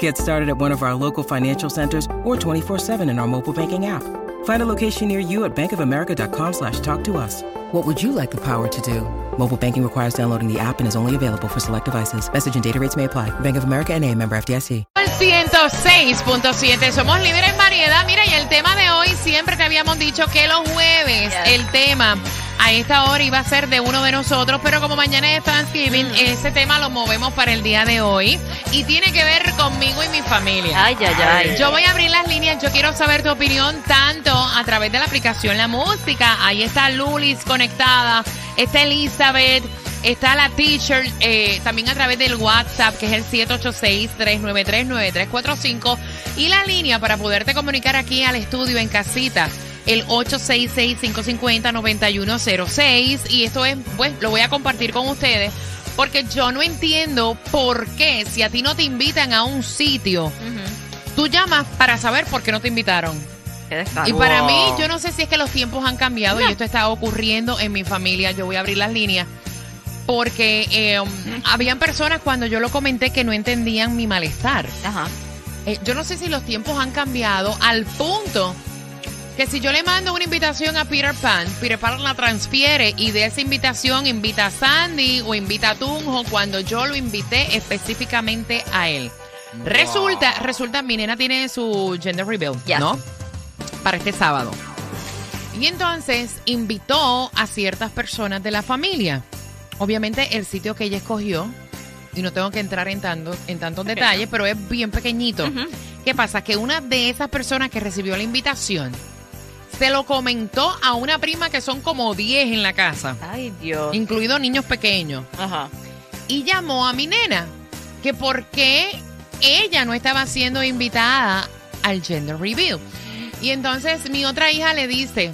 Get started at one of our local financial centers or 24-7 in our mobile banking app. Find a location near you at bankofamerica.com slash talk to us. What would you like the power to do? Mobile banking requires downloading the app and is only available for select devices. Message and data rates may apply. Bank of America and a member FDIC. El 106.7, somos líderes en variedad. Mira, y el tema de hoy siempre te habíamos dicho que los jueves el tema a esta hora iba a ser de uno de nosotros, pero como mañana es Thanksgiving, ese tema lo movemos para el día de hoy y tiene que ver conmigo y mi familia. Ay, ay, ay. Yo voy a abrir las líneas, yo quiero saber tu opinión tanto a través de la aplicación La Música. Ahí está Lulis conectada, está Elizabeth. Está la teacher eh, también a través del WhatsApp, que es el 786-393-9345. Y la línea para poderte comunicar aquí al estudio en casita, el 866-550-9106. Y esto es, pues, lo voy a compartir con ustedes. Porque yo no entiendo por qué, si a ti no te invitan a un sitio, tú llamas para saber por qué no te invitaron. Y para mí, yo no sé si es que los tiempos han cambiado y esto está ocurriendo en mi familia. Yo voy a abrir las líneas. Porque eh, um, habían personas cuando yo lo comenté que no entendían mi malestar. Ajá. Eh, yo no sé si los tiempos han cambiado al punto que si yo le mando una invitación a Peter Pan, Peter Pan la transfiere y de esa invitación invita a Sandy o invita a Tunjo cuando yo lo invité específicamente a él. Resulta, resulta, mi nena tiene su gender reveal, Ya. ¿no? Para este sábado. Y entonces invitó a ciertas personas de la familia. Obviamente el sitio que ella escogió, y no tengo que entrar en, tanto, en tantos detalles, pero es bien pequeñito. ¿Qué pasa? Que una de esas personas que recibió la invitación se lo comentó a una prima que son como 10 en la casa, Ay, Dios. incluidos niños pequeños. Ajá. Y llamó a mi nena que por qué ella no estaba siendo invitada al gender reveal. Y entonces mi otra hija le dice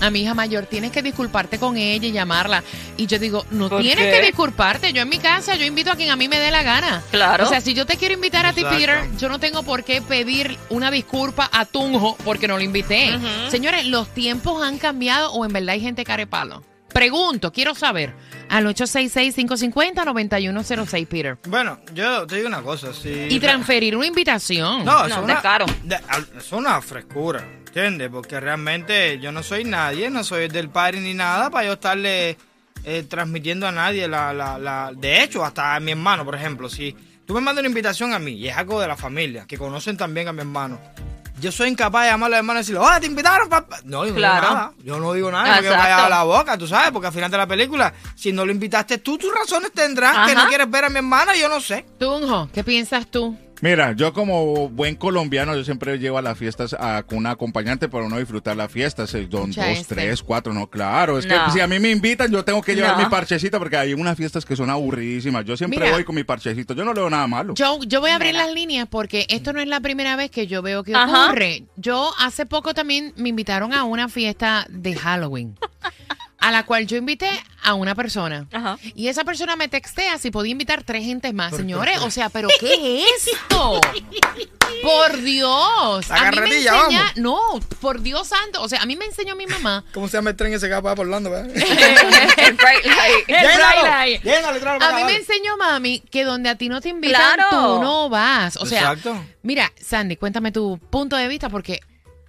a mi hija mayor, tienes que disculparte con ella y llamarla. Y yo digo, no ¿Por tienes qué? que disculparte. Yo en mi casa, yo invito a quien a mí me dé la gana. Claro. O sea, si yo te quiero invitar a ti. Peter, yo no tengo por qué pedir una disculpa a Tunjo porque no lo invité. Señores, los tiempos han cambiado o en verdad hay gente carepalo. Pregunto, quiero saber. Al 866-550-9106, Peter. Bueno, yo te digo una cosa, sí. Y transferir una invitación. No, es No, descaro. de- al- es una frescura, ¿entiendes? Porque realmente yo no soy nadie, no soy del party ni nada para yo estarle eh, transmitiendo a nadie la, la, la... De hecho, hasta a mi hermano, por ejemplo, si tú me mandas una invitación a mí y es algo de la familia, que conocen también a mi hermano, yo soy incapaz de llamarle a mi hermano y decirle, oye, te invitaron, papá. No, yo no digo nada. Yo no digo nada, porque me Exacto. vaya a la boca, tú sabes, porque al final de la película, si no lo invitaste tú, tus razones tendrán que no quieres ver a mi hermana, yo no sé. Tunjo, ¿qué piensas tú? Mira, yo como buen colombiano, yo siempre llevo a las fiestas a- con un acompañante para no disfrutar las fiestas. Don, dos, este. tres, cuatro, no, claro. Es No. que si a mí me invitan, yo tengo que llevar No. mi parchecito porque hay unas fiestas que son aburridísimas. Yo siempre Mira. voy con mi parchecito. Yo no leo nada malo. Yo, yo voy a abrir Mira. las líneas porque esto no es la primera vez que yo veo que Ajá. ocurre. Yo hace poco también me invitaron a una fiesta de Halloween. A la cual yo invité a una persona. Ajá. Y esa persona me textea si podía invitar tres gentes más. Señores, o sea, ¿pero qué es esto? Por Dios. A mí me enseña, vamos. no, por Dios santo. O sea, a mí me enseñó mi mamá. ¿Cómo se llama el tren ese que va por Orlando? verdad? El bright light. El bright light. Para A mí me enseñó mami que donde a ti no te invitan, Claro. tú no vas. O sea, Exacto. mira, Sandy, cuéntame tu punto de vista porque,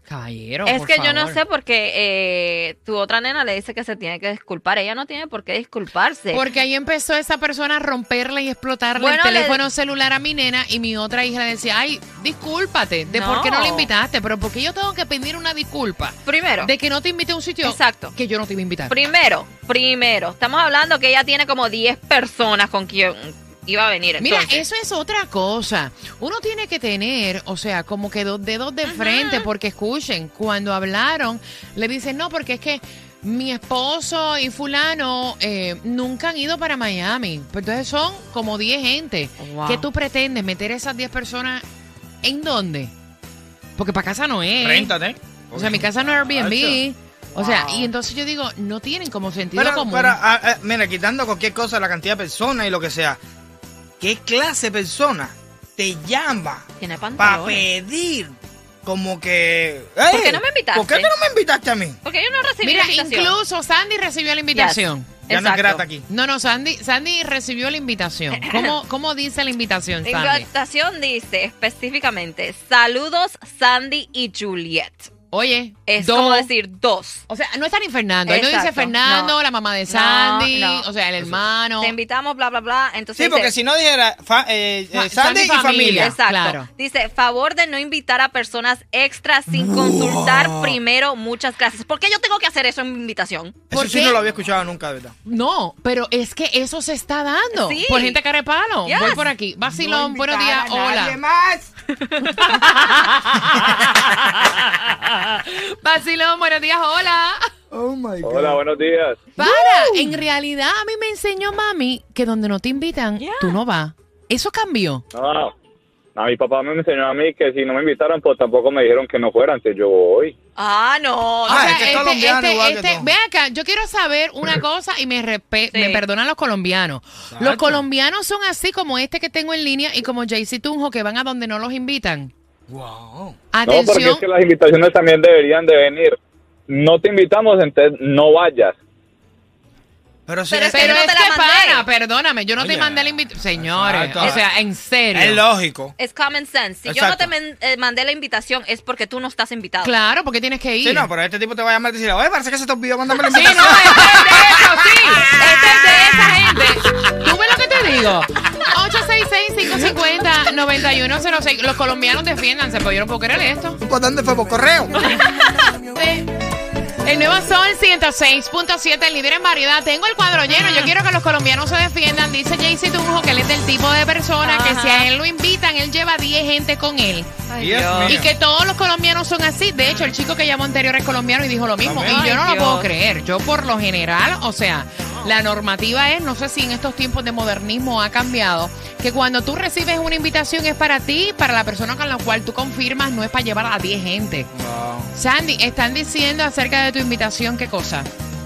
caballero, Es por que yo no sé porque eh, tu otra nena le dice que se tiene que disculpar. Ella no tiene por qué disculparse. Porque ahí empezó esa persona a romperle y explotarle Bueno, el le- teléfono celular a mi nena y mi otra hija le decía, ay, discúlpate de por qué no la invitaste, pero porque yo tengo que pedir una disculpa Primero, de que no te invité a un sitio Exacto. que yo no te iba a invitar. primero, primero. Estamos hablando que ella tiene como 10 personas con quien iba a venir. Mira, Entonces, eso es otra cosa. Uno tiene que tener, o sea, como que dos dedos de frente, porque escuchen, cuando hablaron, le dicen, no, porque es que mi esposo y fulano eh, nunca han ido para Miami. Pues entonces son como 10 gente. Wow. ¿Qué tú pretendes? ¿Meter esas 10 personas ¿En dónde? Porque para casa no es. Réntate. O sea, mi casa no es Airbnb. O sea, Wow. y entonces yo digo, no tienen como sentido Pero, común. pero, ah, ah, mira, quitando cualquier cosa, la cantidad de personas y lo que sea, ¿qué clase de persona te llama para pedir como que... ¿Por qué "Ey, no me invitaste?" ¿Por qué tú no me invitaste a mí? Porque yo no recibí Mira, la invitación. incluso Sandy recibió la invitación. Yes. Ya no es grata aquí. No, no, Sandy, Sandy recibió la invitación. ¿Cómo, cómo dice la invitación, La Sandy? invitación dice específicamente, saludos Sandy y Juliet. Oye, Es dos. como decir dos. O sea, no está ni Fernando. Ahí no dice Fernando, no. la mamá de Sandy, no. o sea, el hermano. Te invitamos, bla, bla, bla. Entonces Sí, porque dice- si no dijera fa- eh, eh, Fa- Sandy y familia. familia. Exacto. claro. Dice, favor de no invitar a personas extras sin consultar primero muchas clases. ¿Por qué yo tengo que hacer eso en mi invitación? Eso ¿Por sí no lo había escuchado nunca, de verdad. No, pero es que eso se está dando. Sí. Por gente cara de palo. Yes. Voy por aquí. Vacilón, No buenos días. a nadie Hola. más. Vacilón, buenos días. Hola. Oh my God. Hola, buenos días. Para, en realidad a mí me enseñó mami que donde no te invitan, Yeah. tú no vas. Eso cambió. No, a mi papá me enseñó a mí que si no me invitaran, pues tampoco me dijeron que no fuera, antes yo voy. Ah, no. Ah, no. es que es colombiano igual que tú. Ve acá, yo quiero saber una cosa y me, respe- Sí. me perdonan los colombianos. Los colombianos son así como este que tengo en línea y como Jaycee Tunjo que van a donde no los invitan. Wow. No, porque Atención. es que las invitaciones también deberían de venir. No te invitamos, entonces no vayas. Pero si Pero es, Pero no es te que la para, perdóname, yo no te mandé la invitación. Señores, exacto. o sea, en serio. es lógico. Es common sense. Si yo no te eh, mandé la invitación es porque tú no estás invitado. Claro, porque tienes que ir. Sí, no, pero este tipo te va a llamar y decir, oye, parece que se te olvidó mandarme la Sí, no, invitación. este es de eso, sí. Este es de esa gente. ¿Tú ves lo que te digo? 866-550-9106. Los colombianos defiéndanse, pero yo no puedo creer esto. ¿Por dónde fue? ¿Por correo? Sí. El nuevo Sol 106.7, el líder en variedad. Tengo el cuadro lleno. Yo quiero que los colombianos se defiendan. Dice Jaycee Tunjo que él es del tipo de persona que si a él lo invitan, él lleva 10 gente con él. Ay, Dios Dios. mío. Y que todos los colombianos son así. De hecho, el chico que llamó anterior es colombiano y dijo lo mismo. También. Y yo no Ay, lo puedo creer. Yo por lo general, o sea, la normativa es, no sé si en estos tiempos de modernismo ha cambiado, que cuando tú recibes una invitación es para ti, para la persona con la cual tú confirmas, no es para llevar a 10 gente. Wow. Sandy, están diciendo acerca de tu invitación, ¿qué cosa?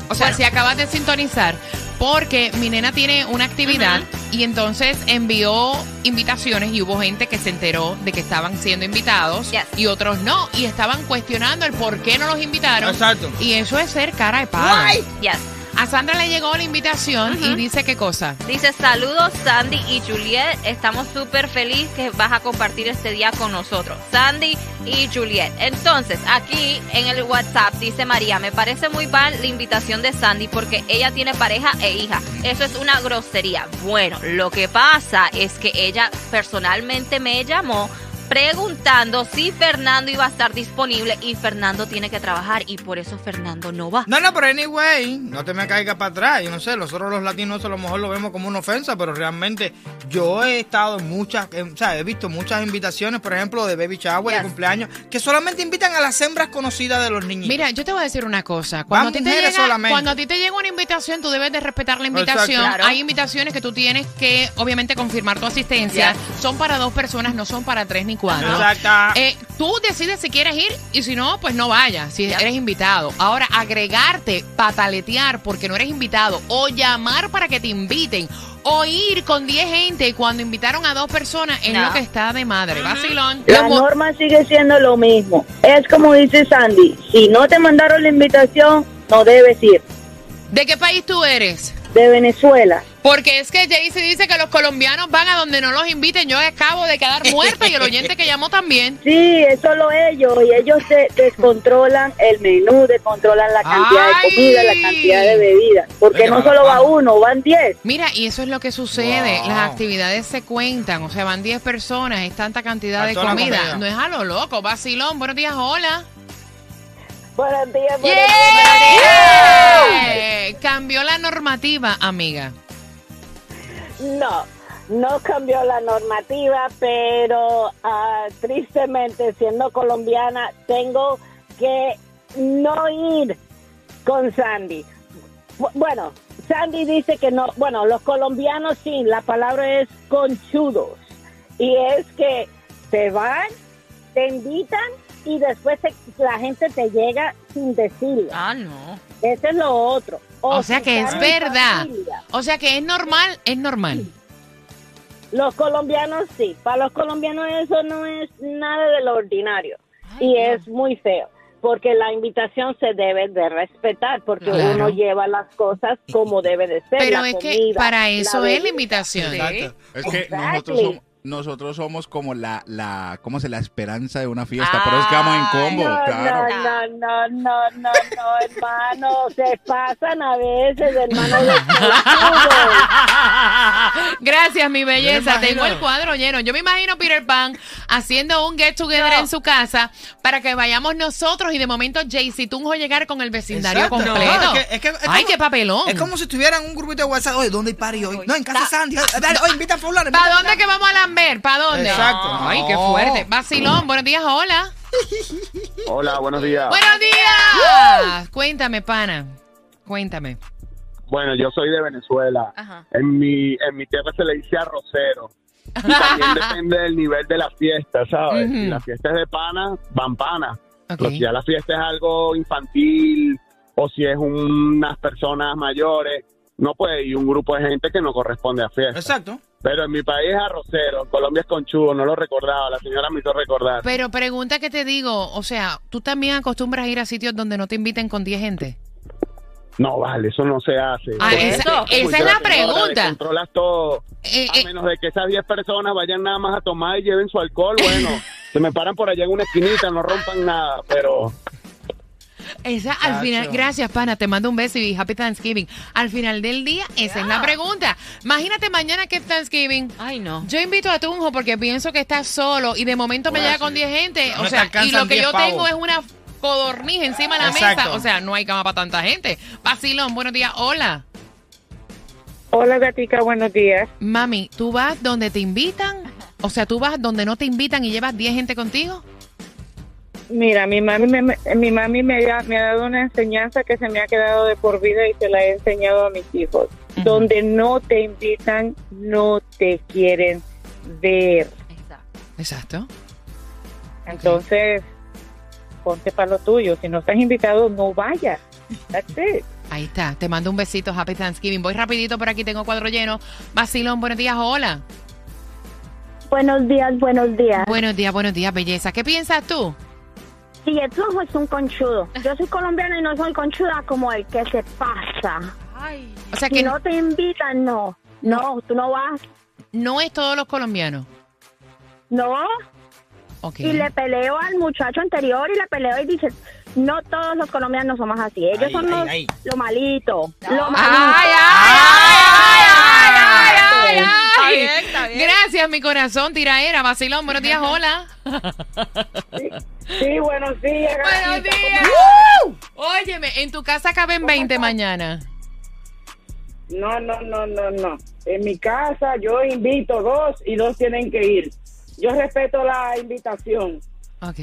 O sea, si acabas de sintonizar, porque mi nena tiene una actividad y entonces envió invitaciones y hubo gente que se enteró de que estaban siendo invitados Yes. y otros no, y estaban cuestionando el por qué no los invitaron. Exacto. Y eso es ser cara de palo. Yes. A Sandra le llegó la invitación y dice qué cosa. Dice saludos Sandy y Juliet. Estamos súper felices que vas a compartir este día con nosotros. Sandy y Juliet. Entonces, aquí en el WhatsApp dice María, me parece muy mal la invitación de Sandy porque ella tiene pareja e hija. Eso es una grosería. Bueno, lo que pasa es que ella personalmente me llamó preguntando si Fernando iba a estar disponible y Fernando tiene que trabajar y por eso Fernando no va. No, no, pero anyway, no te me caigas para atrás. Yo no sé, nosotros los latinos a lo mejor lo vemos como una ofensa, pero realmente yo he estado en muchas, en- o sea, he visto muchas invitaciones, por ejemplo, de baby shower, de cumpleaños, que solamente invitan a las hembras conocidas de los niños. Mira, yo te voy a decir una cosa. Cuando a, ti te llega, solamente. cuando a ti te llega una invitación, tú debes de respetar la invitación. Claro. Hay invitaciones que tú tienes que, obviamente, confirmar tu asistencia. Yes. Son para dos personas, no son para tres ni cuatro. Exacto. Eh, tú decides si quieres ir y si no, pues no vayas, si eres invitado. Ahora, agregarte, pataletear porque no eres invitado o llamar para que te inviten o ir con 10 gente y cuando invitaron a dos personas es No. lo que está de madre. Vacilón. La norma sigue siendo lo mismo. Es como dice Sandy, si no te mandaron la invitación, no debes ir. ¿De qué país tú eres? De Venezuela. Porque es que Jaycee dice que los colombianos van a donde no los inviten. Yo acabo de quedar muerta y el oyente que llamó también. Sí, es solo ellos y ellos se descontrolan el menú, descontrolan la cantidad Ay. de comida, la cantidad de bebidas. Porque Oye, no solo va uno, van diez. Mira, y eso es lo que sucede. Wow. Las actividades se cuentan. O sea, van 10 personas, es tanta cantidad de comida. comida. No es a lo loco. Vacilón, buenos días, hola. Buenos días, ¡Yeah! Cambió la normativa, amiga. No, no cambió la normativa, pero ah, tristemente, siendo colombiana, tengo que no ir con Sandy. Bu- Bueno, Sandy dice que no, bueno, los colombianos sí, la palabra es conchudos. Y es que se van te invitan y después te- la gente te llega sin decirlo. Ah, no. Ese es lo otro. O sea que es verdad. familia. O sea que es normal, es normal. Los colombianos sí. Para los colombianos eso no es nada de lo ordinario. y es muy feo. Porque la invitación se debe de respetar, porque Claro. uno lleva las cosas como debe de ser. Pero la es que para la eso es la invitación. Exacto. Es que Exactly. nosotros somos, nosotros somos como la, la, ¿cómo se la esperanza de una fiesta? Por eso es que vamos en combo, No, claro. no, no, no, no, no, no, hermano, se pasan a veces, hermano. de Gracias, mi belleza. Tengo el cuadro lleno. Yo me imagino Peter Pan haciendo un get together No. en su casa para que vayamos nosotros y de momento Jaycee Tunjo llegar con el vecindario Exacto. completo. No, es que- es que- es Ay, como- qué papelón. Es como si tuvieran un grupito de WhatsApp. Oye, ¿dónde hay party hoy? No, en casa de Sandy. Oye, dale, oye, invita a ¿Para a dónde que vamos a Lambert? ¿Para dónde? Exacto. Ay, qué fuerte. Vacilón, buenos días, hola. Hola, buenos días. Buenos días. Cuéntame, pana. Cuéntame. Bueno, yo soy de Venezuela. Ajá. En mi, en mi tierra se le dice arrocero. Y también depende del nivel de la fiesta, ¿sabes? Si la fiesta es de pana, van pana. Pero si ya la fiesta es algo infantil o si es unas personas mayores, no puede ir un grupo de gente que no corresponde a fiesta. Exacto. Pero en mi país es arrocero, en Colombia es conchudo, no lo recordaba, la señora me hizo recordar. Pero pregunta que te digo, o sea, ¿tú también acostumbras a ir a sitios donde no te inviten con 10 gente? No, vale, eso no se hace. Ah, esa, esa es la pregunta. Controlas todo. Eh, A eh, menos de que esas 10 personas vayan nada más a tomar y lleven su alcohol, bueno, se me paran por allá en una esquinita, no rompan nada, pero esa al final, gracias, pana, te mando un beso y Happy Thanksgiving. Al final del día, esa es la pregunta. Imagínate mañana que es Thanksgiving. Ay, no. Yo invito a Tunjo porque pienso que estás solo y de momento me llega con sí. 10 gente. No O sea, y lo que 10 yo tengo es una codorniz encima de la Exacto. mesa. O sea, no hay cama para tanta gente. Vacilón, buenos días. Hola. Hola, gatica, buenos días. Mami, ¿tú vas donde te invitan? O sea, ¿tú vas donde no te invitan y llevas 10 gente contigo? Mira, mi mami, me, mi mami me, ha, me ha dado una enseñanza que se me ha quedado de por vida y se la he enseñado a mis hijos. Donde no te invitan, no te quieren ver. Exacto. Exacto. Entonces, ponte para lo tuyo. Si no estás invitado, no vayas. That's it. Ahí está. Te mando un besito. Happy Thanksgiving. Voy rapidito por aquí. Tengo cuadro lleno. Vacilón, buenos días. Hola. Buenos días, buenos días. Buenos días, buenos días, belleza. ¿Qué piensas tú? Sí, el flujo es un conchudo. Yo soy colombiana y no soy conchuda como el que se pasa. Ay. O sea Si que no te invitan, no. No, tú no vas. no es todos los colombianos. No. Y le peleo al muchacho anterior y le peleo y dice, no todos los colombianos somos así. Ellos Ay, son ay, los, ay. lo malito. Lo Ay, malito. ay, ay, ay, ay, ay, ay. Bien. Gracias, mi corazón, tiraera. Vacilón, buenos días, hola. Sí, buenos días, Buenos días. Óyeme, en tu casa caben 20 mañana. No, no, no, no, no. En mi casa yo invito dos y dos tienen que ir. Yo respeto la invitación. Ok,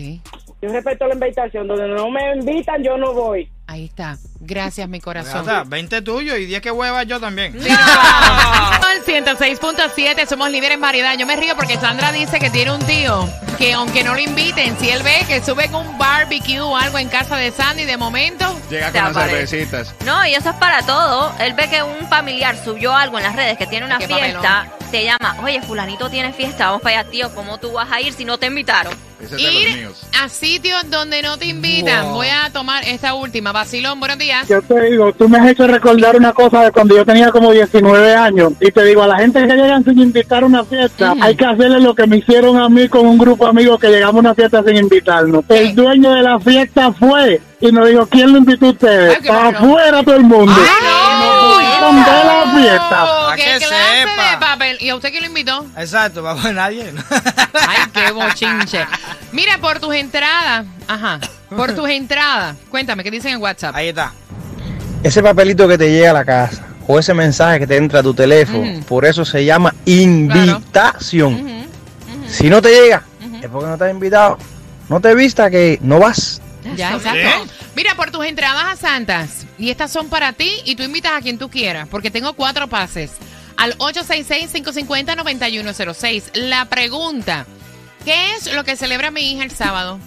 Yo respeto la invitación. Donde no me invitan, yo no voy. Ahí está. Gracias, mi corazón. Gata, 20 tuyos y 10 que hueva yo también. Son 106.7, somos líderes en variedad. Yo me río porque Sandra dice que tiene un tío que aunque no lo inviten, si él ve que suben un barbecue o algo en casa de Sandy, de momento, Llega con las aparece. cervecitas. No, y eso es para todo. Él ve que un familiar subió algo en las redes que tiene una Qué fiesta, te llama, oye, fulanito tiene fiesta, vamos para allá, tío, ¿cómo tú vas a ir si no te invitaron? Ese es de los ir míos. a sitios donde no te invitan. Wow. Voy a tomar esta última. Vacilón, buenos días. Yo te digo, tú me has hecho recordar una cosa de cuando yo tenía como 19 años. Y te digo, a la gente que llegan sin invitar a una fiesta, hay que hacerle lo que me hicieron a mí con un grupo de amigos que llegamos a una fiesta sin invitarnos. ¿Qué? El dueño de la fiesta fue y nos dijo, ¿quién lo invitó a ustedes? Ay, qué Para bueno. afuera todo el mundo. ¡Ay, Y nos no! pusieron de la fiesta. ¡Oh, Pa' ¡Qué que clase sepa. de papel! ¿Y a usted quién lo invitó? Exacto, a nadie. Ay, qué bochinche. Mira, por tus entradas. Ajá. Por tus entradas. Cuéntame, ¿qué dicen en WhatsApp? Ahí está. Ese papelito que te llega a la casa o ese mensaje que te entra a tu teléfono, por eso se llama invitación. Si no te llega, es porque no estás invitado. No te vista que no vas. Ya, exacto. Mira, por tus entradas a Santas. Y estas son para ti y tú invitas a quien tú quieras, porque tengo cuatro pases. Al 866-550-9106. La pregunta, ¿Qué es lo que celebra mi hija el sábado?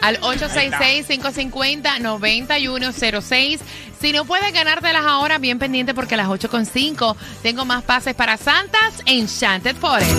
Al 866-550-9106. Si no puedes ganártelas ahora, bien pendiente porque a las 8.5 tengo más pases para Santas Enchanted Forest.